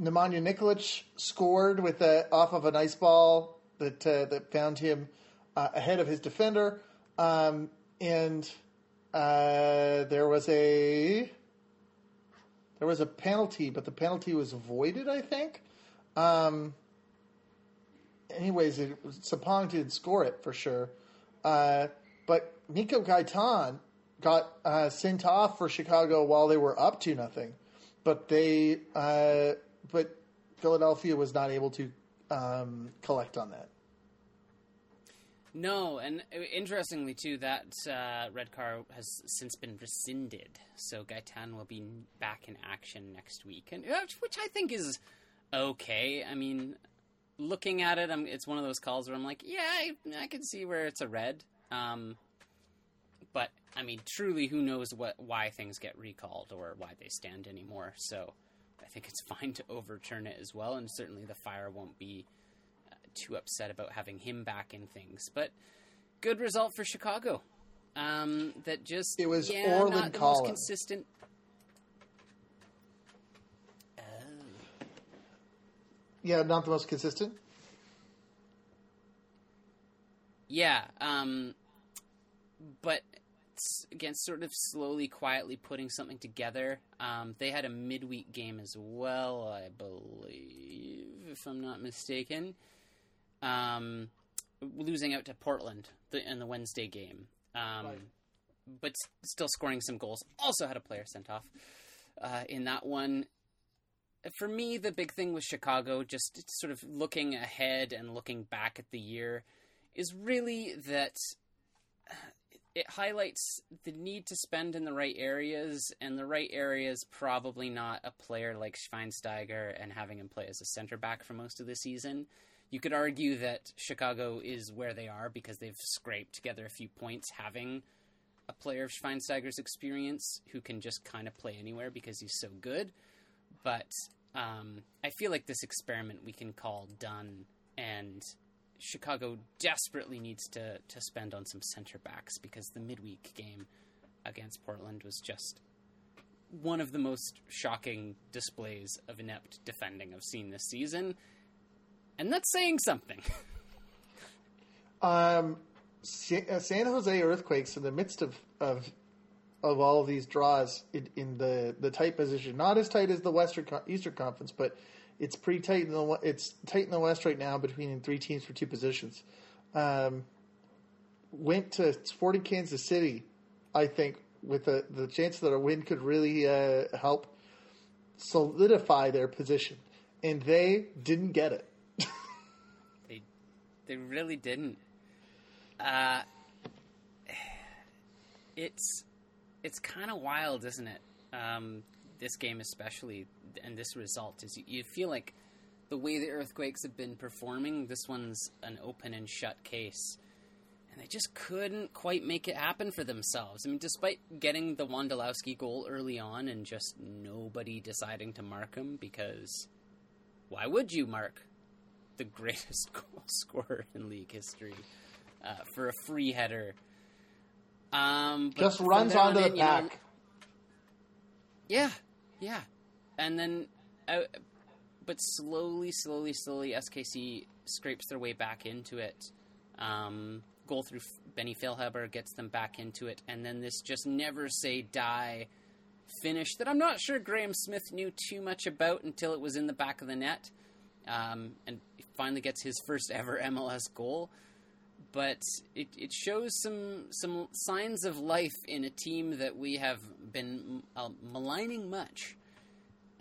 Nemanja Nikolic scored with a, off of a nice ball that uh, that found him uh, ahead of his defender, um, and uh, there was a there was a penalty, but the penalty was voided. I think. Um, anyways, it Sapong didn't score it for sure, uh, but Nico Gaitan got uh, sent off for Chicago while they were up to nothing, but they uh, but Philadelphia was not able to um, collect on that. No, and interestingly too, that uh, red card has since been rescinded, so Gaitan will be back in action next week, and uh, which I think is okay. I mean, looking at it, I'm, it's one of those calls where I'm like, yeah, I, I can see where it's a red, um, but I mean, truly, who knows what why things get recalled or why they stand anymore? So I think it's fine to overturn it as well, and certainly the fire won't be too upset about having him back in things. But good result for Chicago. Um, that just It was yeah, Orland not the Collins. most consistent. Oh. Yeah, not the most consistent. Yeah, um, but s- again, sort of slowly, quietly putting something together. Um, they had a midweek game as well, I believe. if I'm not mistaken. Um, losing out to Portland in the Wednesday game, um, right. but still scoring some goals. Also had a player sent off uh, in that one. For me, the big thing with Chicago, just sort of looking ahead and looking back at the year, is really that it highlights the need to spend in the right areas, and the right areas probably not a player like Schweinsteiger and having him play as a center back for most of the season. You could argue that Chicago is where they are because they've scraped together a few points having a player of Schweinsteiger's experience who can just kind of play anywhere because he's so good. But um, I feel like this experiment we can call done, and Chicago desperately needs to to spend on some center backs because the midweek game against Portland was just one of the most shocking displays of inept defending I've seen this season, and that's saying something. um, uh, San Jose Earthquakes in the midst of of of all of these draws in, in the the tight position, not as tight as the Western Eastern Conference, but it's pretty tight in the it's tight in the West right now between three teams for two positions. Um, went to Sporting Kansas City, I think, with the the chance that a win could really uh, help solidify their position, and they didn't get it. they they really didn't. Uh, it's it's kind of wild, isn't it? Um, this game especially and this result is you feel like the way the earthquakes have been performing this one's an open and shut case and they just couldn't quite make it happen for themselves. I mean, despite getting the Wondolowski goal early on and just nobody deciding to mark him because why would you mark the greatest goal scorer in league history uh, for a free header? Um, just runs onto the back. Know, yeah, yeah, and then, uh, but slowly, slowly, slowly, SKC scrapes their way back into it. Um, goal through Benny Feilhaber gets them back into it, and then this just never say die finish that I'm not sure Graham Smith knew too much about until it was in the back of the net, um, and finally gets his first ever MLS goal. But it, it shows some some signs of life in a team that we have been uh, maligning much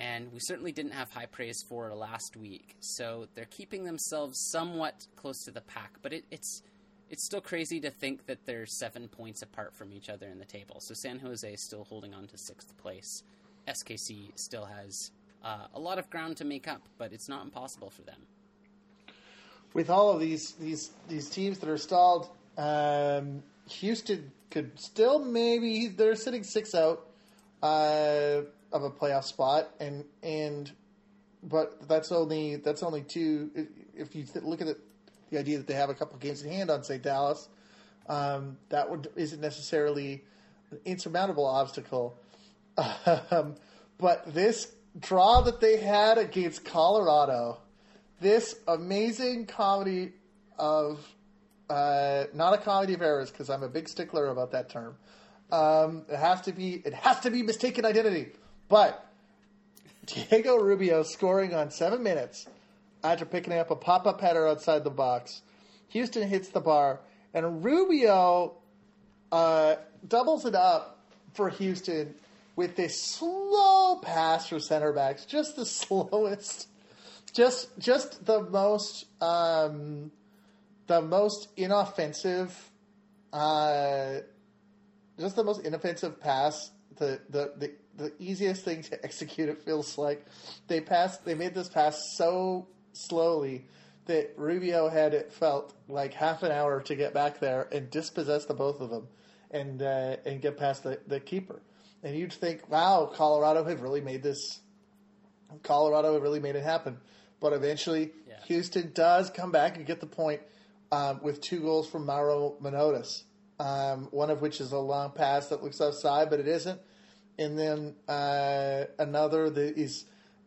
and we certainly didn't have high praise for last week. So they're keeping themselves somewhat close to the pack, but it, it's it's still crazy to think that they're seven points apart from each other in the table. So San Jose is still holding on to sixth place. SKC still has uh, a lot of ground to make up, but it's not impossible for them. With all of these these these teams that are stalled, um, Houston could still maybe they're sitting six out. Uh, of a playoff spot, and and but that's only that's only two. If you look at it, the idea that they have a couple games in hand on say Dallas, um, that would isn't necessarily an insurmountable obstacle. Um, but this draw that they had against Colorado, this amazing comedy of uh, not a comedy of errors because I'm a big stickler about that term. Um, it has to be it has to be mistaken identity. But Diego Rubio scoring on seven minutes after picking up a pop up header outside the box. Houston hits the bar, and Rubio uh, doubles it up for Houston with this slow pass for center backs, just the slowest, just just the most um, the most inoffensive, uh, just the most inoffensive pass the the the the easiest thing to execute. It feels like they passed. They made this pass so slowly that Rubio had it felt like half an hour to get back there and dispossess the both of them, and uh, and get past the, the keeper. And you'd think, wow, Colorado have really made this. Colorado have really made it happen, but eventually yeah. Houston does come back and get the point um, with two goals from Mauro Manotas. Um, one of which is a long pass that looks outside, but it isn't and then uh, another that is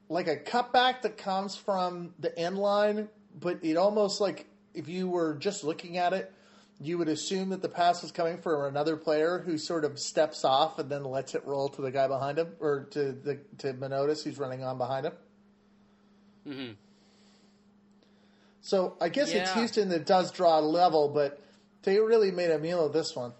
like a cutback that comes from the end line, but it almost like if you were just looking at it, you would assume that the pass was coming from another player who sort of steps off and then lets it roll to the guy behind him or to the to Manotas who's running on behind him. Mm-hmm. So I guess it's Houston that does draw a level, but they really made a meal of this one.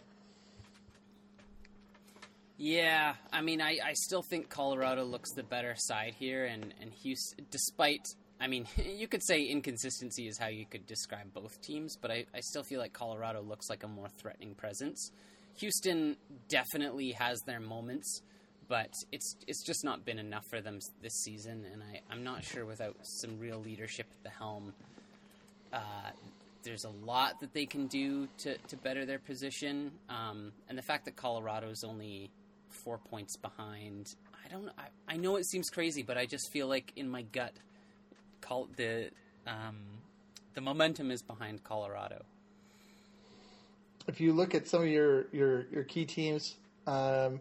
Yeah, I mean, I, I still think Colorado looks the better side here, and, and Houston, despite, I mean, you could say inconsistency is how you could describe both teams, but I, I still feel like Colorado looks like a more threatening presence. Houston definitely has their moments, but it's it's just not been enough for them this season, and I, I'm not sure without some real leadership at the helm, uh, there's a lot that they can do to, to better their position. Um, and the fact that Colorado's only four points behind, I don't. I, I know it seems crazy, but I just feel like in my gut, call the um, the momentum is behind Colorado. If you look at some of your your, your key teams, um,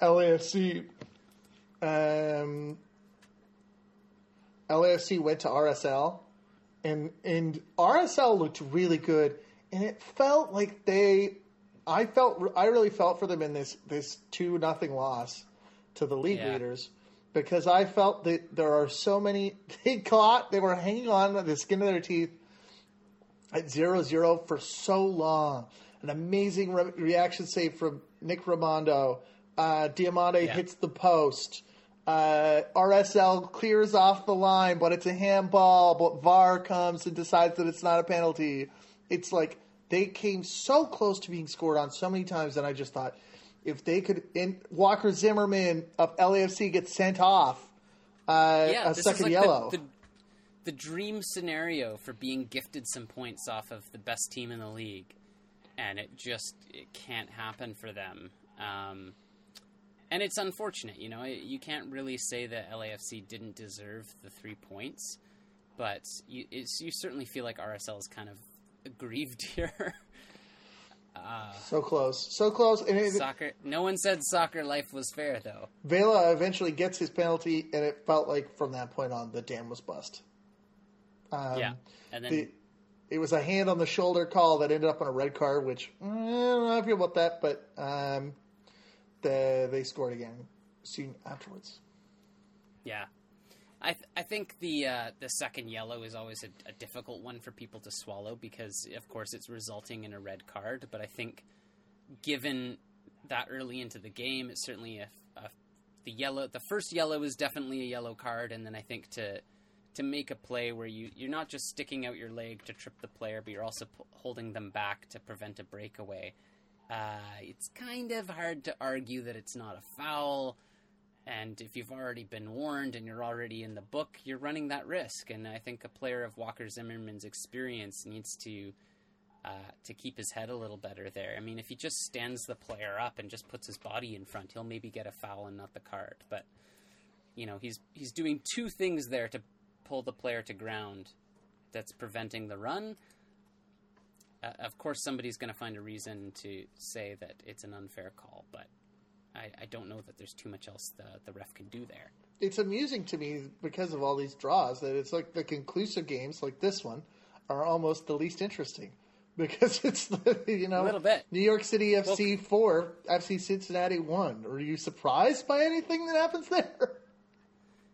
LAFC, um, LAFC went to RSL, and and RSL looked really good, and it felt like they. I felt I really felt for them in this this two nothing loss to the league Yeah. leaders because I felt that there are so many they caught they were hanging on the skin of their teeth at 0-0 for so long. An amazing re- reaction save from Nick Rimando. Uh, Diomande Yeah. hits the post. Uh, RSL clears off the line, but it's a handball. But VAR comes and decides that it's not a penalty. It's like they came so close to being scored on so many times, and I just thought if they could. In, Walker Zimmerman of LAFC gets sent off. Uh, Yeah, a this second is like yellow. The, the, the dream scenario for being gifted some points off of the best team in the league, and it just it can't happen for them. Um, and it's unfortunate, you know. You can't really say that LAFC didn't deserve the three points, but you it's, you certainly feel like RSL is kind of aggrieved here. so close, so close, and it, soccer. No one said soccer life was fair, though. Vela eventually gets his penalty, and it felt like from that point on the dam was bust. Um, yeah, and then the, it was a hand on the shoulder call that ended up on a red card, which mm, I don't know how I feel about that, but um, the, they scored again soon afterwards. Yeah, I th- I think the uh, the second yellow is always a, a difficult one for people to swallow because of course it's resulting in a red card. But I think given that early into the game, it's certainly a, a the yellow. The first yellow is definitely a yellow card, and then I think to to make a play where you you're not just sticking out your leg to trip the player, but you're also p- holding them back to prevent a breakaway. Uh, it's kind of hard to argue that it's not a foul. And if you've already been warned and you're already in the book, you're running that risk. And I think a player of Walker Zimmerman's experience needs to uh, to keep his head a little better there. I mean, if he just stands the player up and just puts his body in front, he'll maybe get a foul and not the card. But you know, he's he's doing two things there to pull the player to ground. That's preventing the run. Uh, of course, somebody's going to find a reason to say that it's an unfair call, but I, I don't know that there's too much else the, the ref can do there. It's amusing to me because of all these draws that it's like the conclusive games, like this one, are almost the least interesting because it's the, you know A little bit. New York City FC four, FC Cincinnati one. Are you surprised by anything that happens there?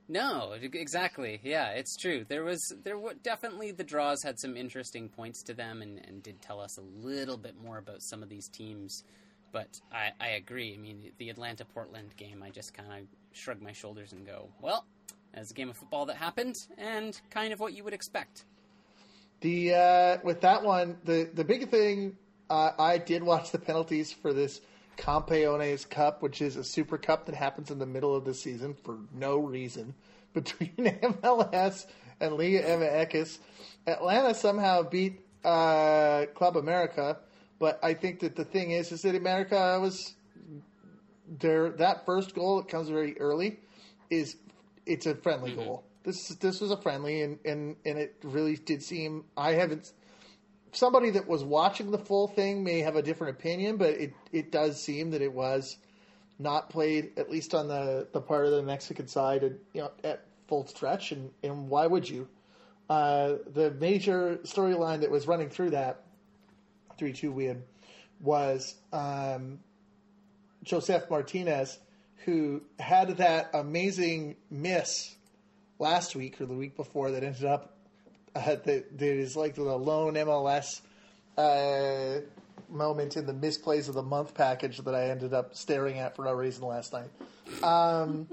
No, exactly. Yeah, it's true. There was there were definitely the draws had some interesting points to them and, and did tell us a little bit more about some of these teams. But I, I agree. I mean, the Atlanta Portland game, I just kind of shrug my shoulders and go, well, that's a game of football that happened, and kind of what you would expect. The uh, with that one, the the big thing uh, I did watch the penalties for this Campeones Cup, which is a super cup that happens in the middle of the season for no reason between MLS and Liga MX. Atlanta somehow beat uh, Club America, but I think that the thing is, is that America was their that first goal that comes very early is it's a friendly goal. This this was a friendly, and, and and it really did seem. I haven't. Somebody that was watching the full thing may have a different opinion, but it it does seem that it was not played at least on the the part of the Mexican side, and you know at full stretch. And and why would you? Uh, the major storyline that was running through that three two win was um, Josef Martinez, who had that amazing miss last week or the week before that ended up uh, that, that is like the lone MLS uh, moment in the misplays of the month package that I ended up staring at for no reason last night. Um,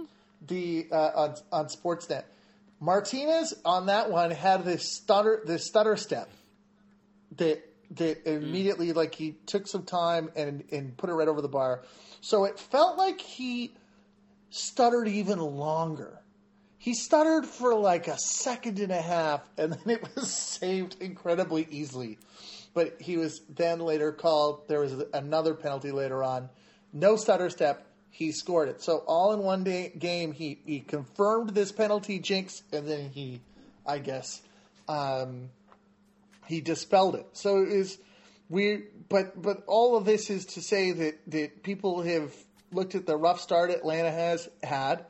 the uh, on on Sportsnet, Martinez on that one had this stutter this stutter step that that immediately like he took some time and and put it right over the bar, so it felt like he stuttered even longer. He stuttered for like a second and a half, and then it was saved incredibly easily. But he was then later called. There was another penalty later on. No stutter step. He scored it. So all in one day, game, he he confirmed this penalty jinx, and then he, I guess, um, he dispelled it. So it is we. But but all of this is to say that that people have looked at the rough start Atlanta has had,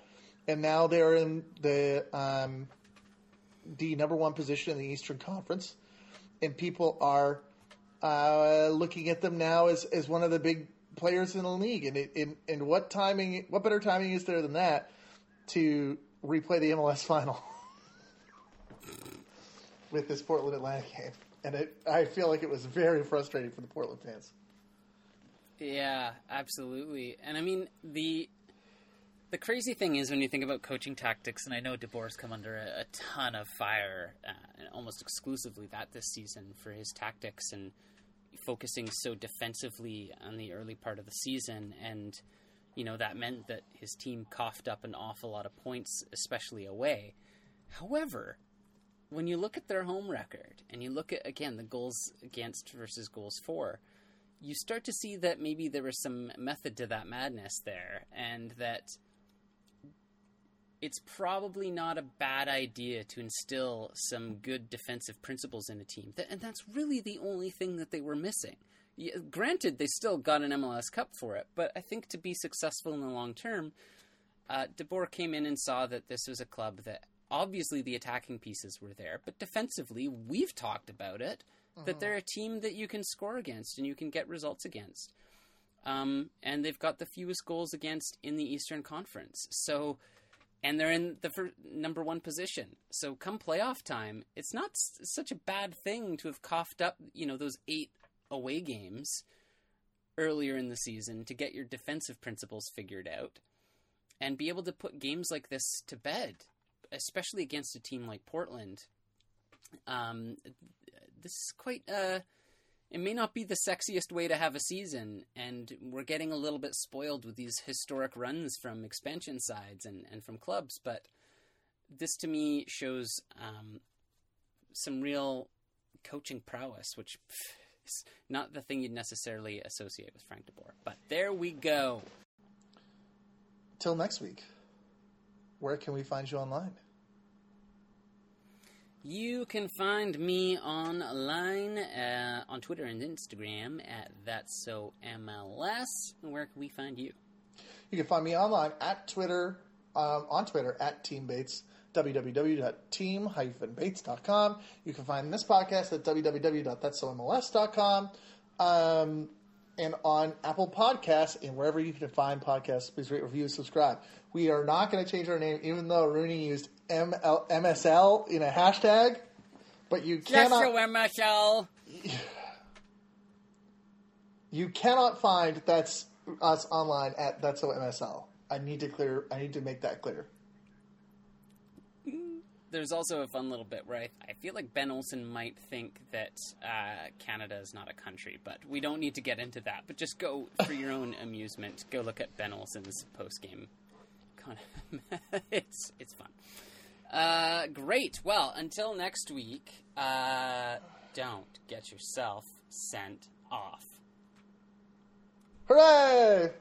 and now they're in the um, the number one position in the Eastern Conference, and people are uh, looking at them now as, as one of the big players in the league. And it, in, and what timing? What better timing is there than that to replay the MLS final with this Portland Atlanta game? And it, I feel like it was very frustrating for the Portland fans. Yeah, absolutely. And I mean the the crazy thing is when you think about coaching tactics, and I know DeBoer's come under a, a ton of fire, uh, almost exclusively that this season for his tactics and focusing so defensively on the early part of the season, and you know that meant that his team coughed up an awful lot of points, especially away. However, when you look at their home record and you look at again the goals against versus goals for, you start to see that maybe there was some method to that madness there, and that it's probably not a bad idea to instill some good defensive principles in a team. And that's really the only thing that they were missing. Granted, they still got an MLS Cup for it, but I think to be successful in the long term, uh, DeBoer came in and saw that this was a club that obviously the attacking pieces were there, but defensively, we've talked about it, uh-huh. that they're a team that you can score against and you can get results against. Um, and they've got the fewest goals against in the Eastern Conference. So and they're in the first, number one position. So come playoff time, it's not s- such a bad thing to have coughed up, you know, those eight away games earlier in the season to get your defensive principles figured out and be able to put games like this to bed, especially against a team like Portland. Um, this is quite uh, it may not be the sexiest way to have a season, and we're getting a little bit spoiled with these historic runs from expansion sides and, and from clubs, but this to me shows um, some real coaching prowess, which pff, is not the thing you'd necessarily associate with Frank DeBoer. But there we go. Till next week, where can we find you online? You can find me online uh, on Twitter and Instagram at That's So MLS. Where can we find you? You can find me online at Twitter, um, on Twitter at Team Bates, www.team-bates.com. You can find this podcast at www.that'somls.com. Um, and on Apple Podcasts and wherever you can find podcasts, please rate, review, subscribe. We are not going to change our name, even though Rooney used ML, MSL in a hashtag, but you cannot. MSL. You cannot find that's us online at that's so MSL. I need to clear. I need to make that clear. There's also a fun little bit where I, I feel like Ben Olsen might think that uh, Canada is not a country, but we don't need to get into that. But just go for your own amusement. Go look at Ben Olsen's post game. it's it's fun. Uh, great. Well, until next week, uh, don't get yourself sent off. Hooray!